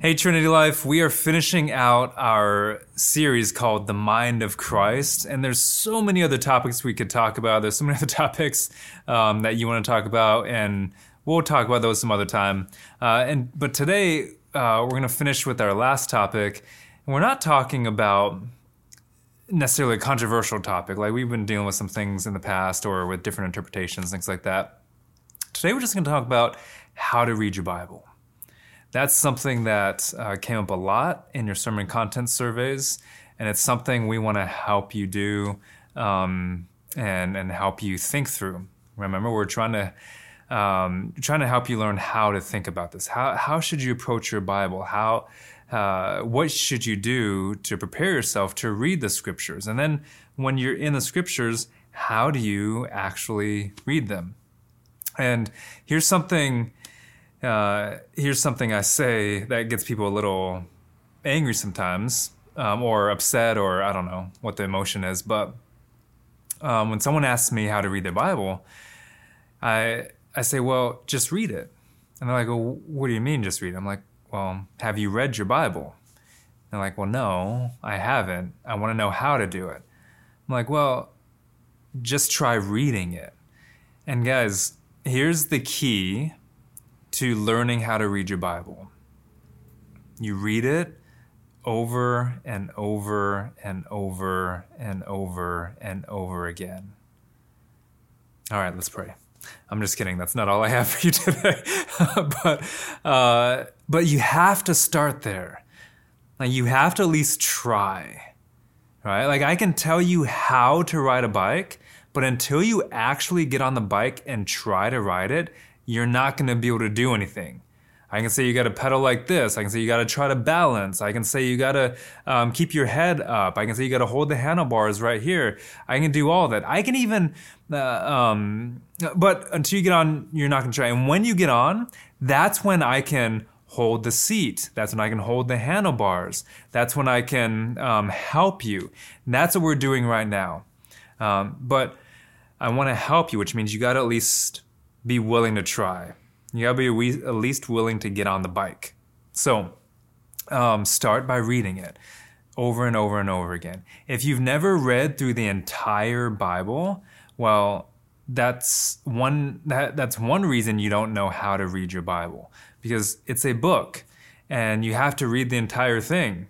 Hey, Trinity Life, we are finishing out our series called The Mind of Christ. And there's so many other topics we could talk about. There's so many other topics um, that you want to talk about, and we'll talk about those some other time. Uh, and But today, uh, we're going to finish with our last topic. And we're not talking about necessarily a controversial topic. Like we've been dealing with some things in the past or with different interpretations, things like that. Today, we're just going to talk about how to read your Bible that's something that uh, came up a lot in your sermon content surveys, and it's something we want to help you do um, and and help you think through. Remember, we're trying to um, trying to help you learn how to think about this. How how should you approach your Bible? How uh, what should you do to prepare yourself to read the scriptures? And then when you're in the scriptures, how do you actually read them? And here's something uh, here's something I say that gets people a little angry sometimes, um, or upset, or I don't know what the emotion is. But um, when someone asks me how to read their Bible, I I say, well, just read it. And they're like, well, what do you mean, just read it? I'm like, well, have you read your Bible? And they're like, well, no, I haven't. I want to know how to do it. I'm like, well, just try reading it. And guys, here's the key to learning how to read your Bible. You read it over and over and over and over and over again. All right, let's pray. I'm just kidding. That's not all I have for you today. but uh, but you have to start there. Like you have to at least try. Right? Like I can tell you how to ride a bike, but until you actually get on the bike and try to ride it, you're not going to be able to do anything. I can say you got to pedal like this. I can say you got to try to balance. I can say you got to um, keep your head up. I can say you got to hold the handlebars right here. I can do all that. I can even, uh, um, but until you get on, you're not going to try. And when you get on, that's when I can hold the seat. That's when I can hold the handlebars. That's when I can um, help you. And that's what we're doing right now. Um, but I want to help you, which means you got to at least be willing to try. You gotta be at least willing to get on the bike. So, um, start by reading it over and over and over again. If you've never read through the entire Bible, well, that's one that, that's one reason you don't know how to read your Bible because it's a book and you have to read the entire thing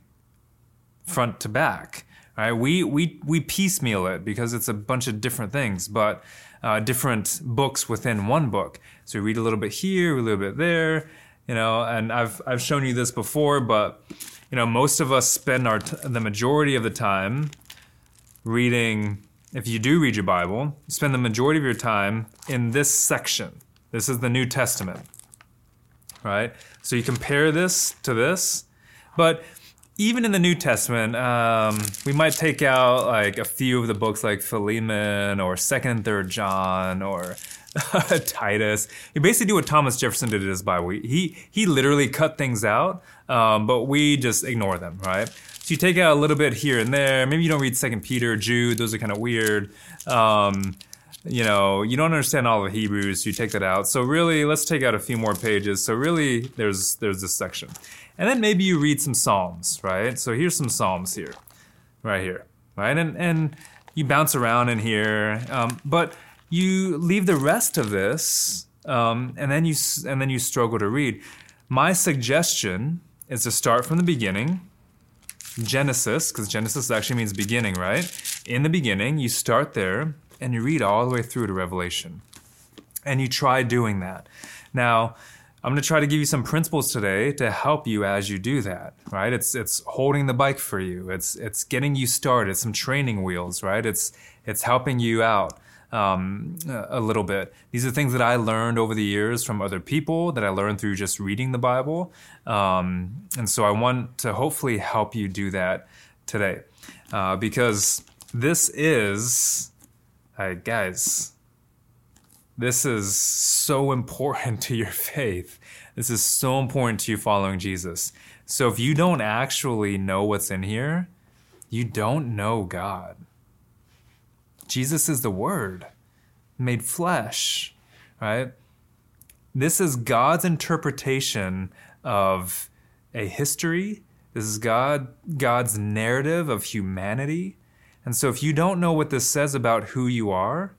front to back. Right? We we we piecemeal it because it's a bunch of different things, but uh, different books within one book. So you read a little bit here, a little bit there, you know. And I've I've shown you this before, but you know, most of us spend our t- the majority of the time reading. If you do read your Bible, you spend the majority of your time in this section. This is the New Testament, right? So you compare this to this, but even in the New Testament, um, we might take out like a few of the books like Philemon or Second and Third John or Titus. You basically do what Thomas Jefferson did in his Bible. He he literally cut things out, um, but we just ignore them, right? So you take out a little bit here and there. Maybe you don't read Second Peter, Jude. Those are kind of weird. Um, you know, you don't understand all of Hebrews. So you take that out. So really, let's take out a few more pages. So really, there's there's this section. And then maybe you read some Psalms, right? So here's some Psalms here, right here, right? And, and you bounce around in here, um, but you leave the rest of this, um, and then you and then you struggle to read. My suggestion is to start from the beginning, Genesis, because Genesis actually means beginning, right? In the beginning, you start there and you read all the way through to Revelation, and you try doing that. Now I'm going to try to give you some principles today to help you as you do that, right? It's it's holding the bike for you. It's it's getting you started. Some training wheels, right? It's it's helping you out um, a little bit. These are things that I learned over the years from other people that I learned through just reading the Bible, um, and so I want to hopefully help you do that today, uh, because this is, uh, guys this is so important to your faith. This is so important to you following Jesus. So if you don't actually know what's in here, you don't know God. Jesus is the Word made flesh, right? This is God's interpretation of a history. This is God God's narrative of humanity. And so if you don't know what this says about who you are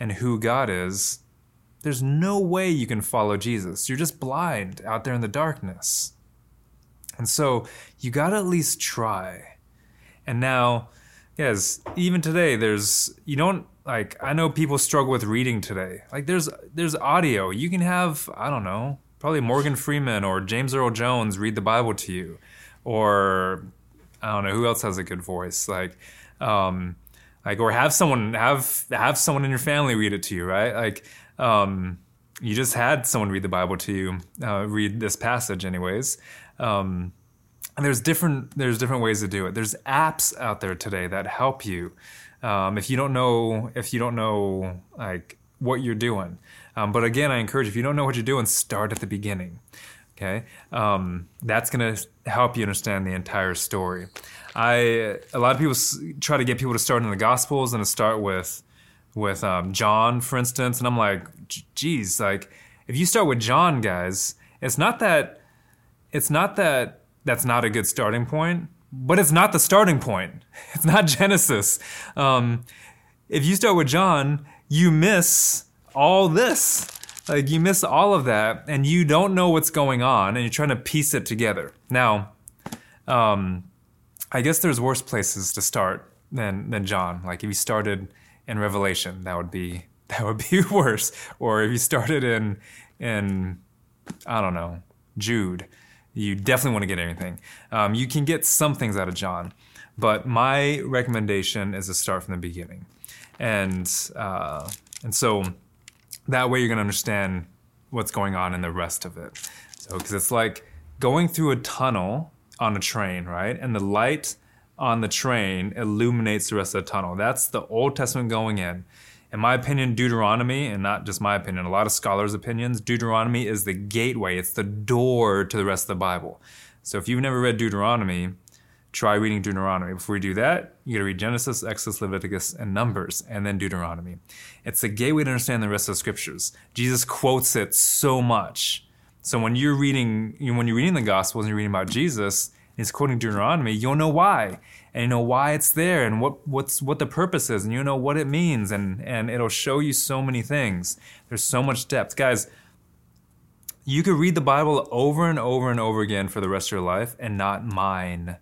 and who God is, there's no way you can follow Jesus. You're just blind out there in the darkness. And so you got to at least try. And now, yes, even today there's you don't like I know people struggle with reading today. Like there's there's audio. You can have, I don't know, probably Morgan Freeman or James Earl Jones read the Bible to you or I don't know who else has a good voice, like, um, like or have someone have have someone in your family read it to you, right? Like, um, you just had someone read the Bible to you, uh, read this passage, anyways. Um, and there's different there's different ways to do it. There's apps out there today that help you. Um, if you don't know if you don't know like what you're doing, um, but again, I encourage if you don't know what you're doing, start at the beginning. Okay, um, that's to help you understand the entire story. I a lot of people try to get people to start in the Gospels and to start with with um, John, for instance, and I'm like, geez, like if you start with John, guys, it's not that it's not that that's not a good starting point, but it's not the starting point. It's not Genesis. Um, if you start with John, you miss all this like you miss all of that and you don't know what's going on and you're trying to piece it together. Now, um, I guess there's worse places to start than than John. Like if you started in Revelation, that would be that would be worse. Or if you started in in I don't know Jude, you definitely want to get anything. Um, you can get some things out of John, but my recommendation is to start from the beginning, and uh, and so that way you're to understand what's going on in the rest of it. So, because it's like going through a tunnel on a train, right? And the light on the train illuminates the rest of the tunnel. That's the Old Testament going in. In my opinion, Deuteronomy, and not just my opinion, a lot of scholars' opinions, Deuteronomy is the gateway, it's the door to the rest of the Bible. So if you've never read Deuteronomy, try reading Deuteronomy. Before you do that, you got to read Genesis, Exodus, Leviticus, and Numbers, and then Deuteronomy. It's the gateway to understand the rest of the scriptures. Jesus quotes it so much. So when you're reading, when you're reading the Gospels and you're reading about Jesus, and he's quoting Deuteronomy, you'll know why, and you know why it's there, and what what's what the purpose is, and you know what it means, and and it'll show you so many things. There's so much depth, guys. You could read the Bible over and over and over again for the rest of your life and not mine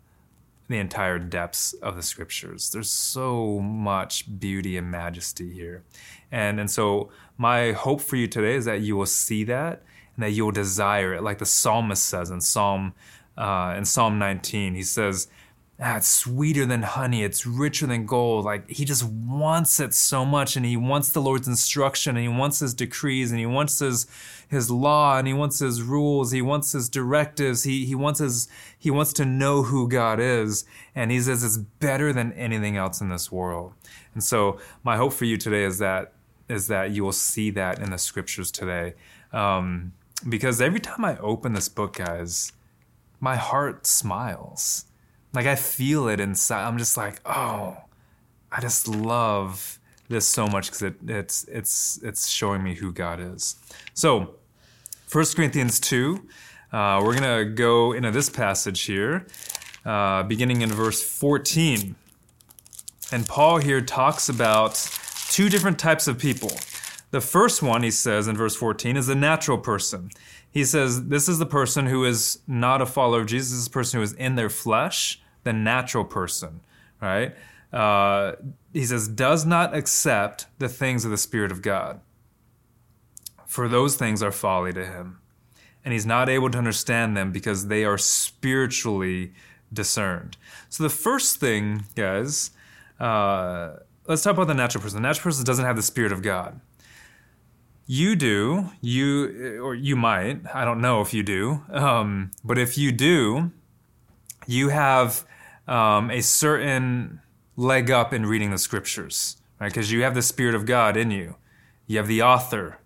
the entire depths of the scriptures. There's so much beauty and majesty here. And, and so, my hope for you today is that you will see that that you will desire it. Like the psalmist says in Psalm, uh, in Psalm 19, he says, ah, it's sweeter than honey, it's richer than gold. Like he just wants it so much, and he wants the Lord's instruction, and he wants his decrees, and he wants his his law, and he wants his rules, he wants his directives, he he wants his he wants to know who God is, and he says it's better than anything else in this world. And so my hope for you today is that is that you will see that in the scriptures today. Um, because every time I open this book, guys, my heart smiles like I feel it inside. I'm just like, oh, I just love this so much because it, it's it's it's showing me who God is. So, 1 Corinthians two, uh, we're gonna go into this passage here, uh, beginning in verse 14. And Paul here talks about two different types of people. The first one, he says in verse 14, is the natural person. He says, This is the person who is not a follower of Jesus, this is the person who is in their flesh, the natural person, right? Uh, he says, does not accept the things of the Spirit of God, for those things are folly to him. And he's not able to understand them because they are spiritually discerned. So, the first thing, guys, uh, let's talk about the natural person. The natural person doesn't have the Spirit of God. You do, you or you might. I don't know if you do, um, but if you do, you have um, a certain leg up in reading the scriptures, right? Because you have the Spirit of God in you. You have the author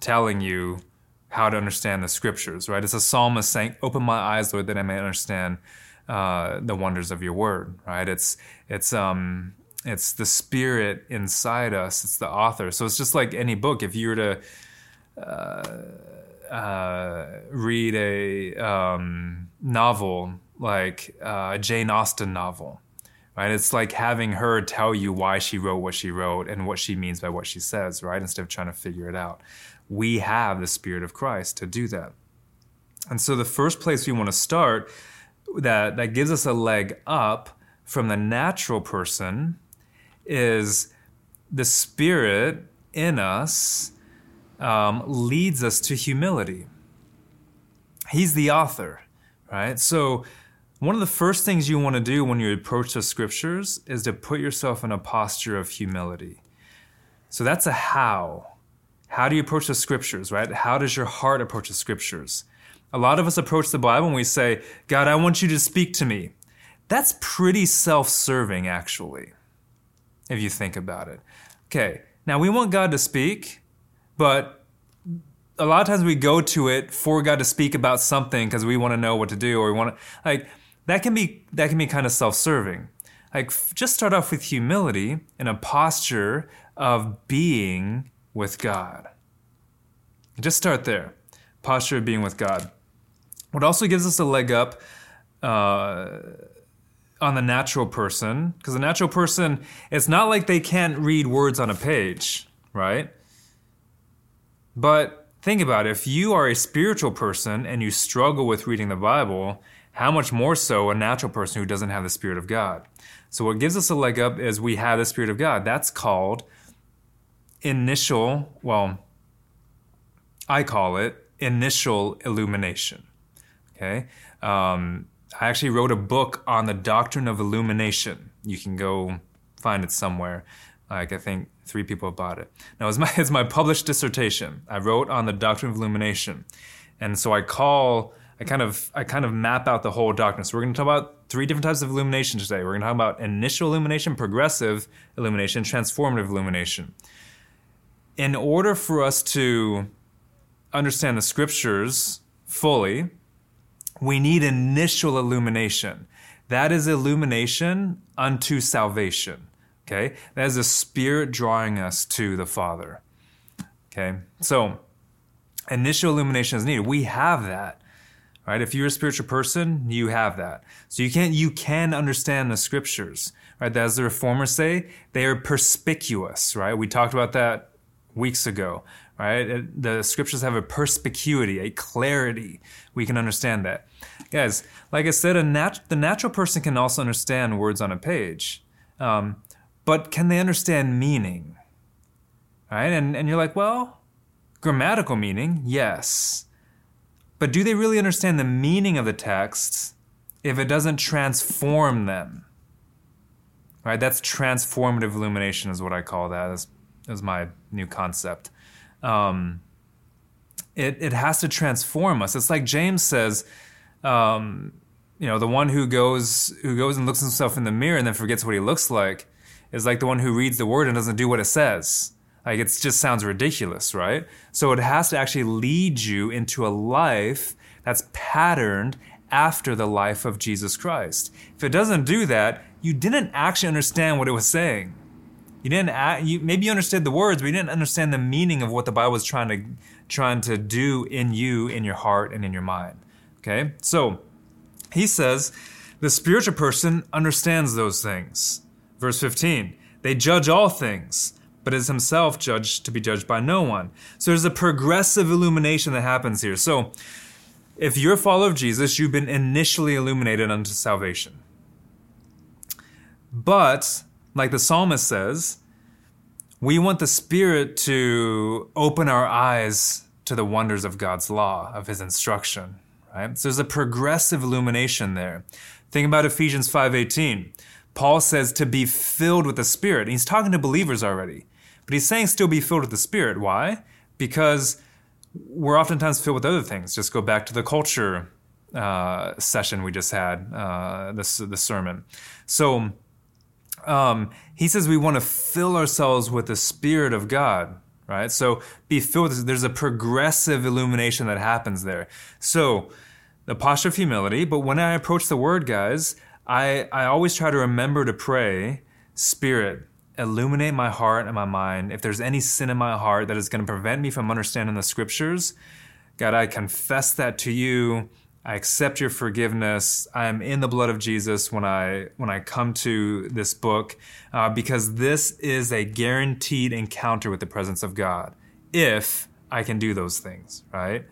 telling you how to understand the scriptures, right? It's a psalmist saying, "Open my eyes, Lord, that I may understand uh, the wonders of your word." Right? It's it's um it's the spirit inside us. It's the author. So it's just like any book. If you were to uh, uh, read a um, novel like uh, a Jane Austen novel, right? It's like having her tell you why she wrote what she wrote and what she means by what she says, right? Instead of trying to figure it out. We have the Spirit of Christ to do that. And so the first place we want to start that, that gives us a leg up from the natural person is the Spirit in us um, leads us to humility. He's the author, right? So, one of the first things you want to do when you approach the scriptures is to put yourself in a posture of humility. So, that's a how. How do you approach the scriptures, right? How does your heart approach the scriptures? A lot of us approach the Bible and we say, God, I want you to speak to me. That's pretty self serving, actually, if you think about it. Okay, now we want God to speak, but a lot of times we go to it for God to speak about something because we want to know what to do or we want to like that can be that can be kind of self-serving. Like just start off with humility and a posture of being with God. Just start there. Posture of being with God. What also gives us a leg up uh, on the natural person, because the natural person, it's not like they can't read words on a page, right? But think about it if you are a spiritual person and you struggle with reading the Bible, how much more so a natural person who doesn't have the Spirit of God? So, what gives us a leg up is we have the Spirit of God. That's called initial, well, I call it initial illumination. Okay? Um, I actually wrote a book on the doctrine of illumination. You can go find it somewhere. Like I think three people have bought it. Now it's my it's my published dissertation. I wrote on the doctrine of illumination, and so I call I kind of I kind of map out the whole doctrine. So we're going to talk about three different types of illumination today. We're going to talk about initial illumination, progressive illumination, transformative illumination. In order for us to understand the scriptures fully, we need initial illumination. That is illumination unto salvation. Okay? That is the Spirit drawing us to the Father. Okay? So, initial illumination is needed. We have that. Right? If you're a spiritual person, you have that. So you can you can understand the scriptures. Right? As the reformers say, they are perspicuous, right? We talked about that weeks ago right? The scriptures have a perspicuity, a clarity. We can understand that. Guys, like I said, nat- the natural person can also understand words on a page, um, but can they understand meaning? Right? And, and you're like, well, grammatical meaning, yes. But do they really understand the meaning of the text if it doesn't transform them? Right? That's transformative illumination, is what I call that. That's, that's my new concept um, it, it has to transform us. It's like James says, um, you know, the one who goes who goes and looks himself in the mirror and then forgets what he looks like is like the one who reads the word and doesn't do what it says. Like it just sounds ridiculous, right? So it has to actually lead you into a life that's patterned after the life of Jesus Christ. If it doesn't do that, you didn't actually understand what it was saying. You didn't you maybe you understood the words, but you didn't understand the meaning of what the Bible was trying to trying to do in you, in your heart, and in your mind. Okay, so he says the spiritual person understands those things. Verse 15, they judge all things, but is himself judged to be judged by no one. So there's a progressive illumination that happens here. So if you're a follower of Jesus, you've been initially illuminated unto salvation. But like the psalmist says, we want the Spirit to open our eyes to the wonders of God's law, of His instruction. Right? So there's a progressive illumination there. Think about Ephesians 5:18. Paul says to be filled with the Spirit. And he's talking to believers already, but he's saying still be filled with the Spirit. Why? Because we're oftentimes filled with other things. Just go back to the culture uh, session we just had, uh, this the sermon. So um, he says we want to fill ourselves with the Spirit of God, right? So be filled with, there's a progressive illumination that happens there. So the posture of humility, but when I approach the word, guys, I, I always try to remember to pray, Spirit, illuminate my heart and my mind. If there's any sin in my heart that is going to prevent me from understanding the scriptures, God, I confess that to you. I accept your forgiveness. I am in the blood of Jesus when I when I come to this book, uh, because this is a guaranteed encounter with the presence of God. If I can do those things, right?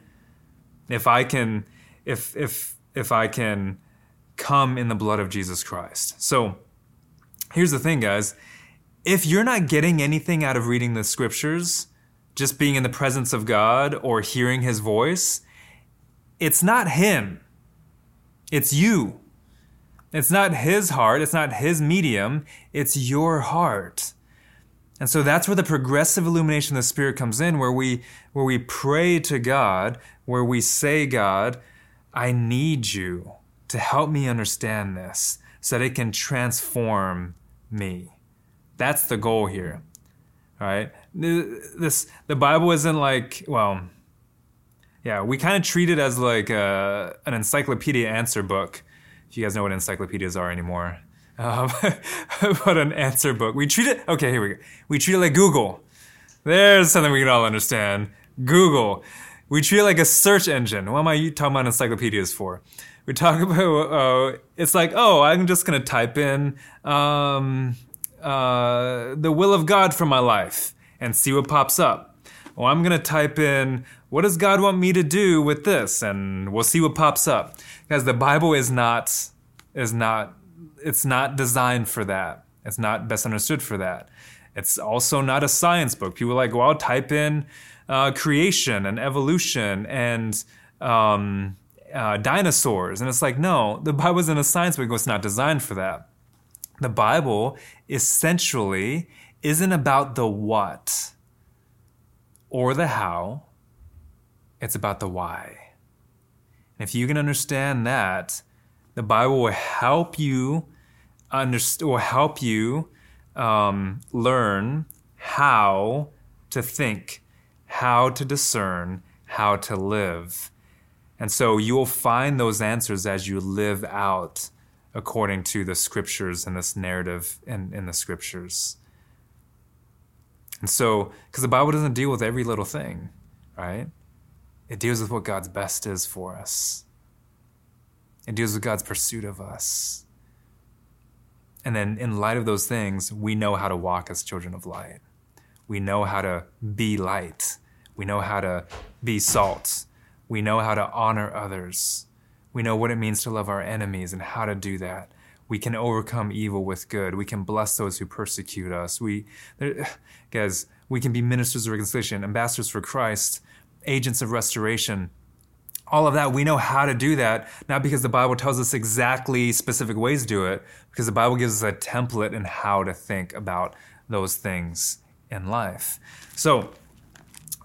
If I can, if if if I can come in the blood of Jesus Christ. So, here's the thing, guys. If you're not getting anything out of reading the scriptures, just being in the presence of God or hearing His voice it's not him, it's you. It's not his heart, it's not his medium, it's your heart. And so that's where the progressive illumination of the Spirit comes in, where we where we pray to God, where we say, God, I need you to help me understand this so that it can transform me. That's the goal here. All right? This the Bible isn't like, well, yeah, we kind of treat it as like a, an encyclopedia answer book. If you guys know what encyclopedias are anymore. Um, but an answer book. We treat it, okay, here we go. We treat it like Google. There's something we can all understand. Google. We treat it like a search engine. What am I talking about encyclopedias for? We talk about, uh, it's like, oh, I'm just going to type in um, uh, the will of God for my life and see what pops up. Or I'm going to type in what does God want me to do with this? And we'll see what pops up. Because the Bible is not is not it's not designed for that. It's not best understood for that. It's also not a science book. People like, well, I'll type in uh, creation and evolution and um, uh, dinosaurs. And it's like, no, the Bible isn't a science book. It's not designed for that. The Bible essentially isn't about the what or the how it's about the why. And if you can understand that, the Bible will help you understand, will help you um, learn how to think, how to discern, how to live. And so you will find those answers as you live out according to the scriptures and this narrative in, in the scriptures. And so, because the Bible doesn't deal with every little thing, right? It deals with what God's best is for us. It deals with God's pursuit of us. And then, in light of those things, we know how to walk as children of light. We know how to be light. We know how to be salt. We know how to honor others. We know what it means to love our enemies and how to do that. We can overcome evil with good. We can bless those who persecute us. We, guys, we can be ministers of reconciliation, ambassadors for Christ, agents of restoration. All of that, we know how to do that, not because the Bible tells us exactly specific ways to do it, because the Bible gives us a template in how to think about those things in life. So,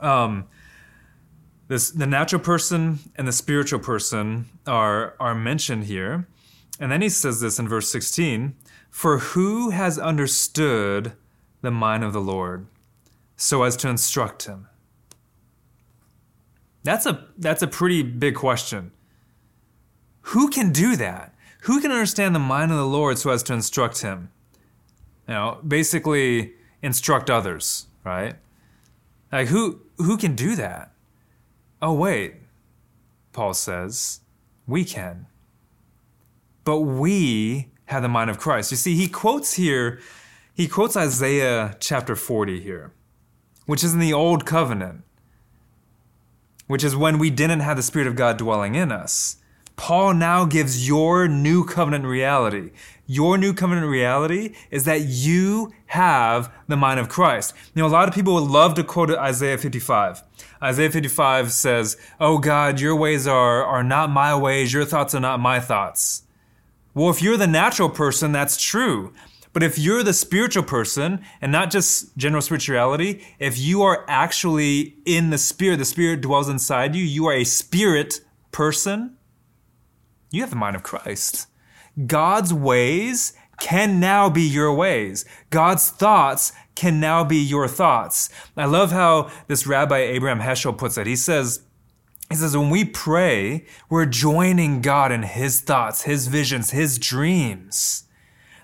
um, this the natural person and the spiritual person are are mentioned here, and then he says this in verse sixteen: "For who has understood the mind of the Lord, so as to instruct him?" That's a that's a pretty big question. Who can do that? Who can understand the mind of the Lord so as to instruct him? You know, basically instruct others, right? Like who who can do that? Oh wait. Paul says, we can. But we have the mind of Christ. You see, he quotes here, he quotes Isaiah chapter 40 here, which is in the old covenant which is when we didn't have the Spirit of God dwelling in us. Paul now gives your new covenant reality. Your new covenant reality is that you have the mind of Christ. You know, a lot of people would love to quote Isaiah 55. Isaiah 55 says, Oh God, your ways are, are not my ways, your thoughts are not my thoughts. Well, if you're the natural person, that's true. But if you're the spiritual person and not just general spirituality, if you are actually in the spirit, the spirit dwells inside you, you are a spirit person, you have the mind of Christ. God's ways can now be your ways. God's thoughts can now be your thoughts. I love how this Rabbi Abraham Heschel puts it. He says, he says, when we pray, we're joining God in His thoughts, His visions, His dreams.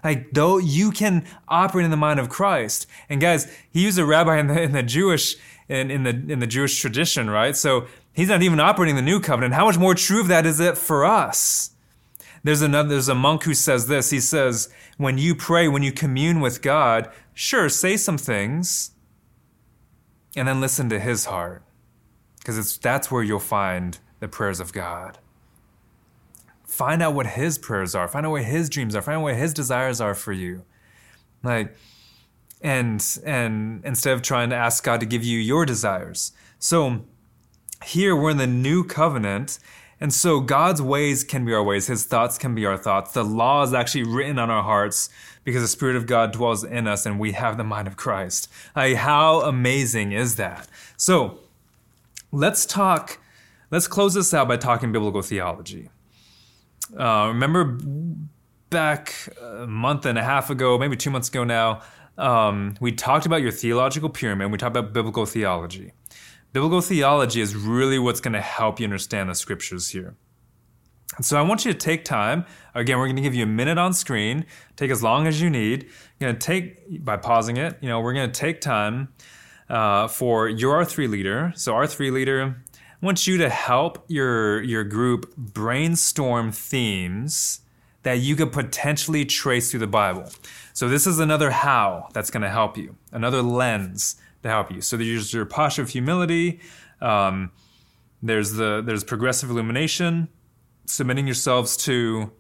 Like though you can operate in the mind of Christ. And guys, he was a rabbi in the, in the Jewish in, in the in the Jewish tradition, right? So He's not even operating the new covenant. How much more true of that is it for us? There's another there's a monk who says this. He says, when you pray, when you commune with God, sure, say some things and then listen to his heart. Because that's where you'll find the prayers of God. Find out what his prayers are. Find out what his dreams are. Find out what his desires are for you. Like and and instead of trying to ask God to give you your desires. So here we're in the new covenant and so God's ways can be our ways, His thoughts can be our thoughts. The law is actually written on our hearts because the Spirit of God dwells in us and we have the mind of Christ. Like, how amazing is that? So let's talk, let's close this out by talking biblical theology. Uh, remember back a month and a half ago, maybe two months ago now, um, we talked about your theological pyramid, we talked about biblical theology. Biblical theology is really what's going to help you understand the scriptures here. So I want you to take time. Again, we're going to give you a minute on screen. Take as long as you need. You're going to take by pausing it. You know, we're going to take time uh, for your R3 leader. So R3 leader, I want you to help your your group brainstorm themes that you could potentially trace through the Bible. So this is another how that's going to help you. Another lens to help you. So there's your posture of humility. Um, there's the there's progressive illumination, submitting yourselves to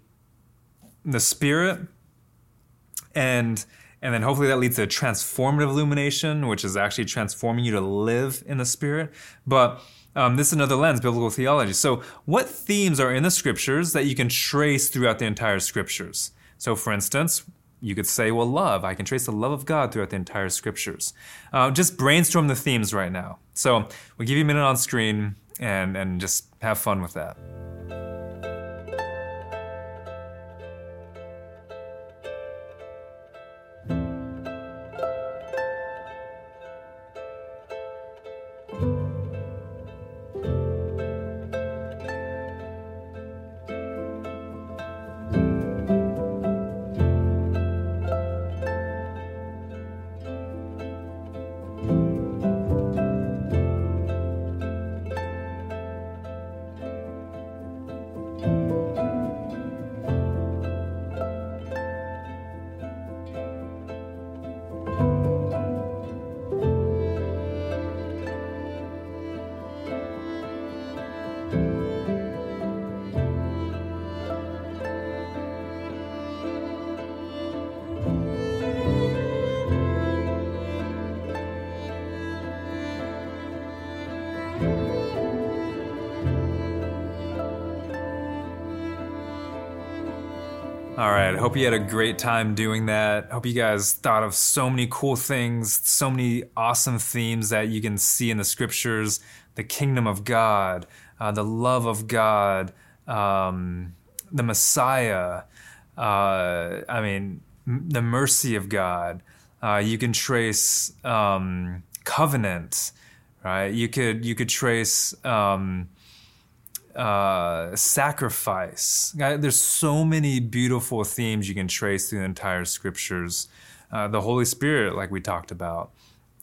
the Spirit, and and then hopefully that leads to transformative illumination, which is actually transforming you to live in the Spirit. But um, this is another lens, biblical theology. So, what themes are in the scriptures that you can trace throughout the entire scriptures? So, for instance, you could say, well, love. I can trace the love of God throughout the entire scriptures. Uh, just brainstorm the themes right now. So we'll give you a minute on screen and, and just have fun with that. Hope you had a great time doing that. Hope you guys thought of so many cool things, so many awesome themes that you can see in the scriptures the kingdom of God, uh, the love of God, um, the Messiah. Uh, I mean, m- the mercy of God. Uh, you can trace um, covenant, right? You could you could trace um, uh, sacrifice. There's so many beautiful themes you can trace through the entire scriptures. Uh, the Holy Spirit, like we talked about,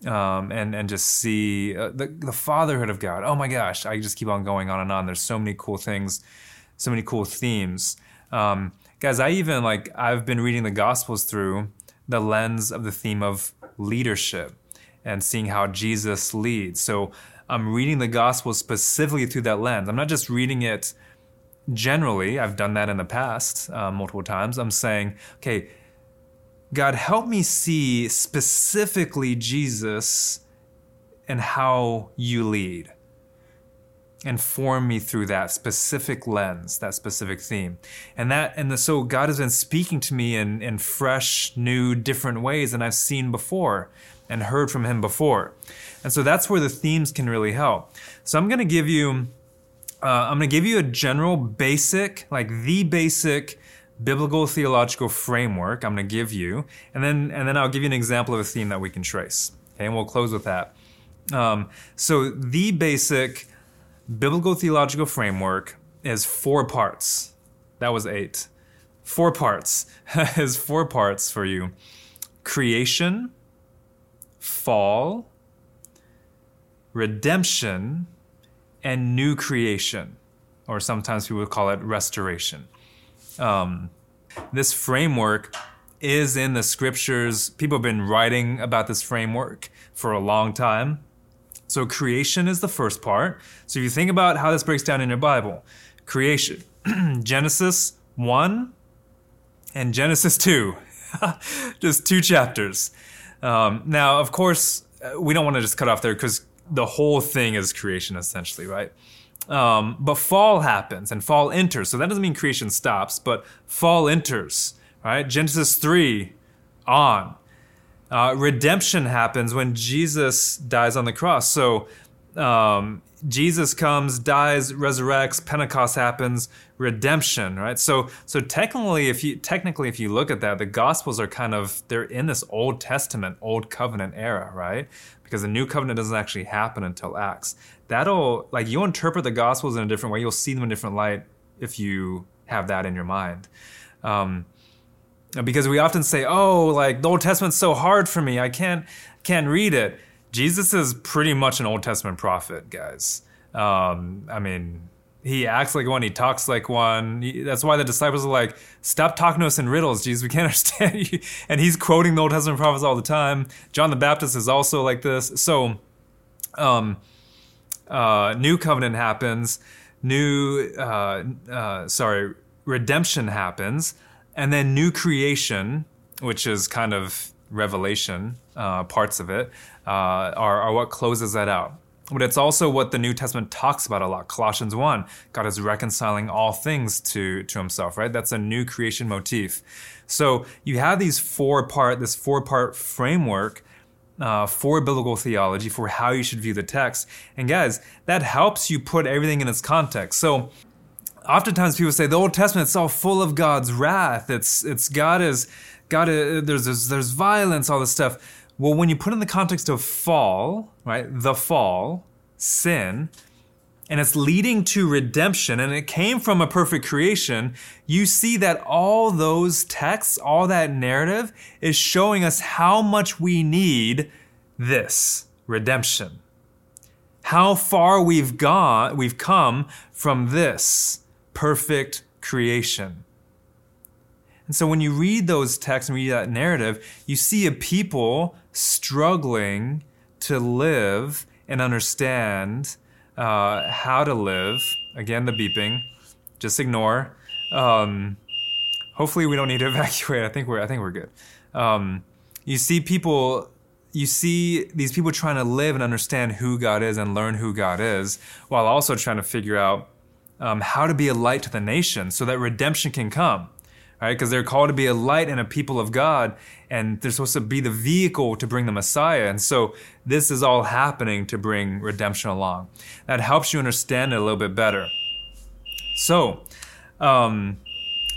um, and and just see uh, the the fatherhood of God. Oh my gosh, I just keep on going on and on. There's so many cool things, so many cool themes. Um, guys, I even like I've been reading the Gospels through the lens of the theme of leadership and seeing how Jesus leads. So I'm reading the gospel specifically through that lens. I'm not just reading it generally. I've done that in the past uh, multiple times. I'm saying, okay, God, help me see specifically Jesus and how you lead. And form me through that specific lens, that specific theme. And that and the, so God has been speaking to me in, in fresh, new, different ways than I've seen before and heard from him before. And so that's where the themes can really help. So I'm going to give you, uh, I'm going to give you a general basic, like the basic biblical theological framework. I'm going to give you, and then and then I'll give you an example of a theme that we can trace. Okay, and we'll close with that. Um, so the basic biblical theological framework is four parts. That was eight. Four parts is four parts for you: creation, fall, redemption, and new creation, or sometimes people would call it restoration. Um, this framework is in the scriptures. People have been writing about this framework for a long time. So, creation is the first part. So, if you think about how this breaks down in your Bible, creation, Genesis 1 and Genesis 2, just two chapters. Um, now, of course, uh, we don't want to just cut off there because the whole thing is creation, essentially, right? Um, but fall happens and fall enters. So that doesn't mean creation stops, but fall enters, right? Genesis 3 on. Uh, redemption happens when Jesus dies on the cross. So um, Jesus comes, dies, resurrects, Pentecost happens, redemption, right? So so technically if you technically if you look at that, the gospels are kind of they're in this Old Testament, Old Covenant era, right? Because the new covenant doesn't actually happen until Acts. That'll like you'll interpret the gospels in a different way. You'll see them in a different light if you have that in your mind. Um, because we often say, "Oh, like the Old Testament's so hard for me. I can't can't read it." Jesus is pretty much an Old Testament prophet, guys. Um, I mean, he acts like one, he talks like one. He, that's why the disciples are like, "Stop talking to us in riddles, Jesus. We can't understand you." And he's quoting the Old Testament prophets all the time. John the Baptist is also like this. So, um, uh, new covenant happens. New, uh, uh, sorry, redemption happens, and then new creation, which is kind of revelation uh, parts of it, uh, are, are what closes that out. But it's also what the New Testament talks about a lot. Colossians 1, God is reconciling all things to, to himself, right? That's a new creation motif. So you have these four part, this four part framework uh, for biblical theology, for how you should view the text. And guys, that helps you put everything in its context. So oftentimes people say the Old Testament it's all full of God's wrath. It's it's God is God. Is, there's, there's there's violence, all this stuff. Well, when you put in the context of fall, right, the fall, sin, and it's leading to redemption, and it came from a perfect creation, you see that all those texts, all that narrative is showing us how much we need this redemption. How far we've gone, we've come from this perfect creation. And so when you read those texts and read that narrative, you see a people struggling to live and understand uh, how to live. Again, the beeping. Just ignore. Um, hopefully, we don't need to evacuate. I think we're. I think we're good. Um, you see people. You see these people trying to live and understand who God is and learn who God is, while also trying to figure out um, how to be a light to the nation so that redemption can come right? Because they're called to be a light and a people of God, and they're supposed to be the vehicle to bring the Messiah. And so this is all happening to bring redemption along. That helps you understand it a little bit better. So, um,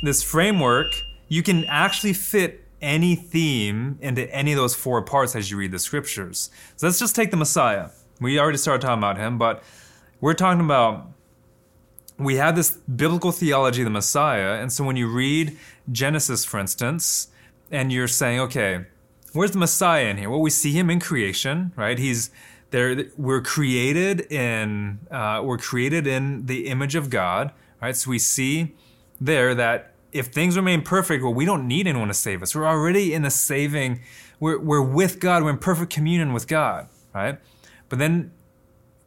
this framework, you can actually fit any theme into any of those four parts as you read the scriptures. So let's just take the Messiah. We already started talking about him, but we're talking about we have this biblical theology of the Messiah. And so when you read Genesis, for instance, and you're saying, okay, where's the Messiah in here? Well, we see him in creation, right? He's there. We're created in uh, we're created in the image of God, right? So we see there that if things remain perfect, well, we don't need anyone to save us. We're already in the saving. We're we're with God. We're in perfect communion with God, right? But then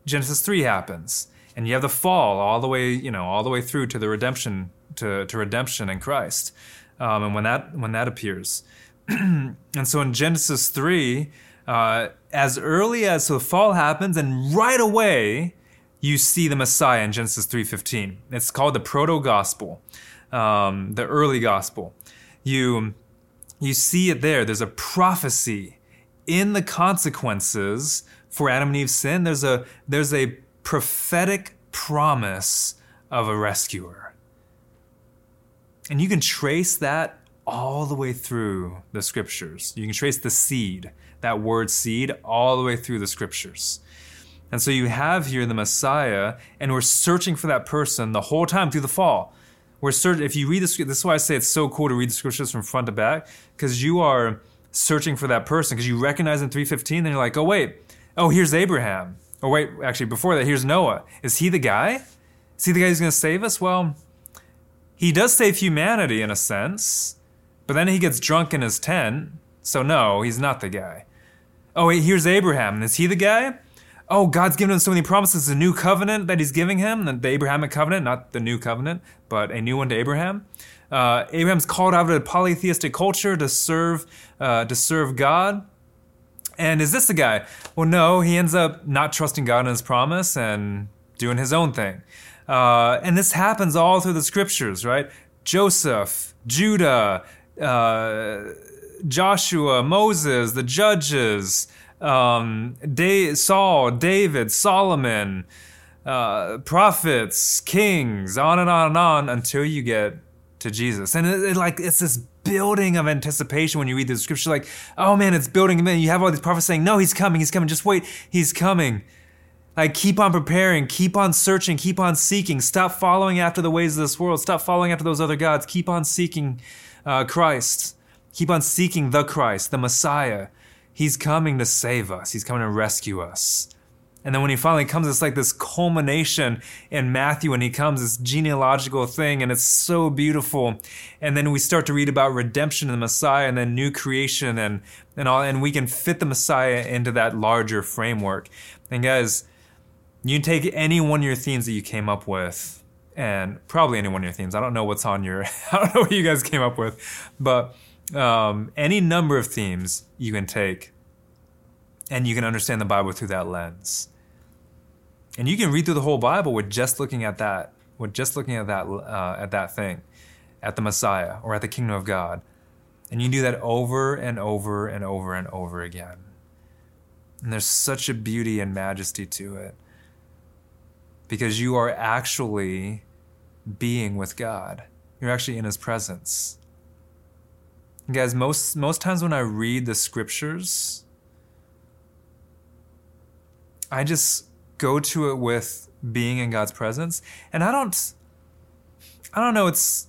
Genesis three happens and you have the fall all the way, you know, all the way through to the redemption to, to redemption in Christ. Um, and when that when that appears, and so in Genesis three, uh, as early as the fall happens, and right away you see the Messiah in Genesis three fifteen. It's called the proto gospel, um, the early gospel. You you see it there. There's a prophecy in the consequences for Adam and Eve's sin. There's a there's a prophetic promise of a rescuer. And you can trace that all the way through the scriptures. You can trace the seed, that word seed, all the way through the scriptures. And so you have here the Messiah, and we're searching for that person the whole time through the fall. We're searching, if you read the this is why I say it's so cool to read the scriptures from front to back, because you are searching for that person, because you recognize in 315, and you're like, oh, wait, oh, here's Abraham. Oh, wait, actually, before that, here's Noah. Is he the guy? Is he the guy who's going to save us? Well, he does save humanity in a sense, but then he gets drunk in his tent. So, no, he's not the guy. Oh, wait, here's Abraham. Is he the guy? Oh, God's given him so many promises. A new covenant that he's giving him, the Abrahamic covenant, not the new covenant, but a new one to Abraham. Uh, Abraham's called out of a polytheistic culture to serve, uh, to serve God. And is this the guy? Well, no, he ends up not trusting God and his promise and doing his own thing. Uh, and this happens all through the scriptures, right? Joseph, Judah, uh, Joshua, Moses, the judges, um, da- Saul, David, Solomon, uh, prophets, kings, on and on and on until you get to Jesus. And it, it, like it's this building of anticipation when you read the scripture. Like, oh man, it's building. And then you have all these prophets saying, "No, he's coming. He's coming. Just wait. He's coming." Like, keep on preparing, keep on searching, keep on seeking. Stop following after the ways of this world. Stop following after those other gods. Keep on seeking uh, Christ. Keep on seeking the Christ, the Messiah. He's coming to save us. He's coming to rescue us. And then when he finally comes, it's like this culmination in Matthew when he comes, this genealogical thing, and it's so beautiful. And then we start to read about redemption and the Messiah and then new creation and, and all, and we can fit the Messiah into that larger framework. And guys, you can take any one of your themes that you came up with, and probably any one of your themes. I don't know what's on your, I don't know what you guys came up with, but um, any number of themes you can take and you can understand the Bible through that lens. And you can read through the whole Bible with just looking at that, with just looking at that, uh, at that thing, at the Messiah or at the kingdom of God. And you do that over and over and over and over again. And there's such a beauty and majesty to it because you are actually being with God. You're actually in His presence. Guys, most most times when I read the scriptures, I just go to it with being in God's presence, and I don't I don't know, it's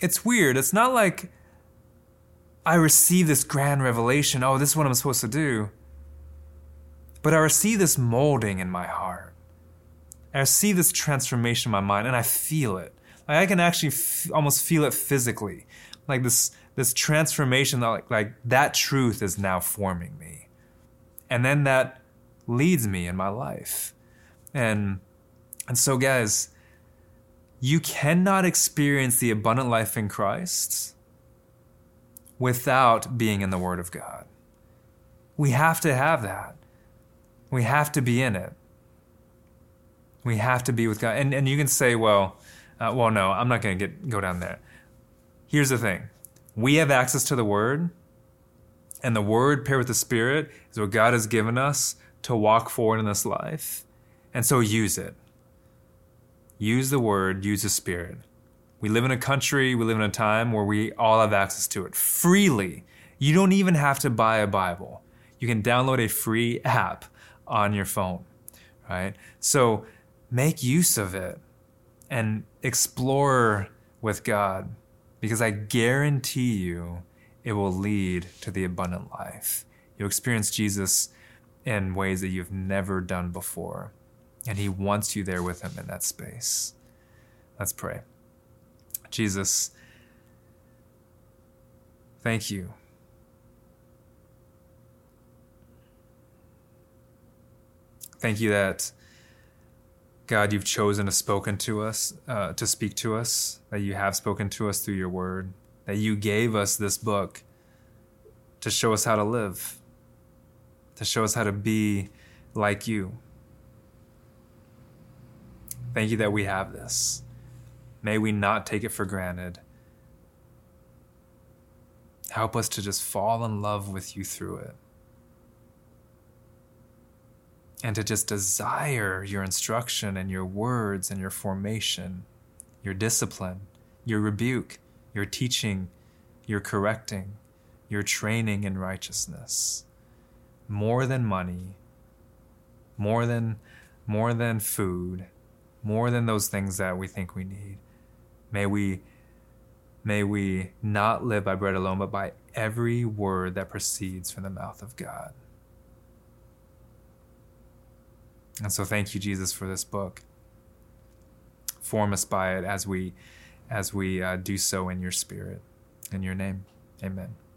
it's weird. It's not like I receive this grand revelation, oh, this is what I'm supposed to do. But I receive this molding in my heart. And I see this transformation in my mind, and I feel it. Like I can actually f- almost feel it physically like this this transformation that like, like that truth is now forming me and then that leads me in my life. And and so guys you cannot experience the abundant life in Christ without being in the word of God. We have to have that. We have to be in it. We have to be with God. And and you can say well uh, well no I'm not going to get go down there. Here's the thing. We have access to the Word, and the Word paired with the Spirit is what God has given us to walk forward in this life. And so use it. Use the Word, use the Spirit. We live in a country, we live in a time where we all have access to it freely. You don't even have to buy a Bible. You can download a free app on your phone, right? So make use of it and explore with God because I guarantee you it will lead to the abundant life. You'll experience Jesus in ways that you've never done before, and He wants you there with Him in that space. Let's pray. Jesus, thank you. Thank you that God, you've chosen to spoken to us, uh, to speak to us, that you have spoken to us through your word, that you gave us this book to show us how to live, to show us how to be like you. Thank you that we have this. May we not take it for granted. Help us to just fall in love with you through it and to just desire your instruction and your words and your formation, your discipline, your rebuke, your teaching, your correcting, your training in righteousness. More than money, more than more than food, more than those things that we think we need. May we may we not live by bread alone, but by every word that proceeds from the mouth of God. And so thank you, Jesus, for this book. Form us by it as we as we uh, do so in your spirit. In your name. Amen.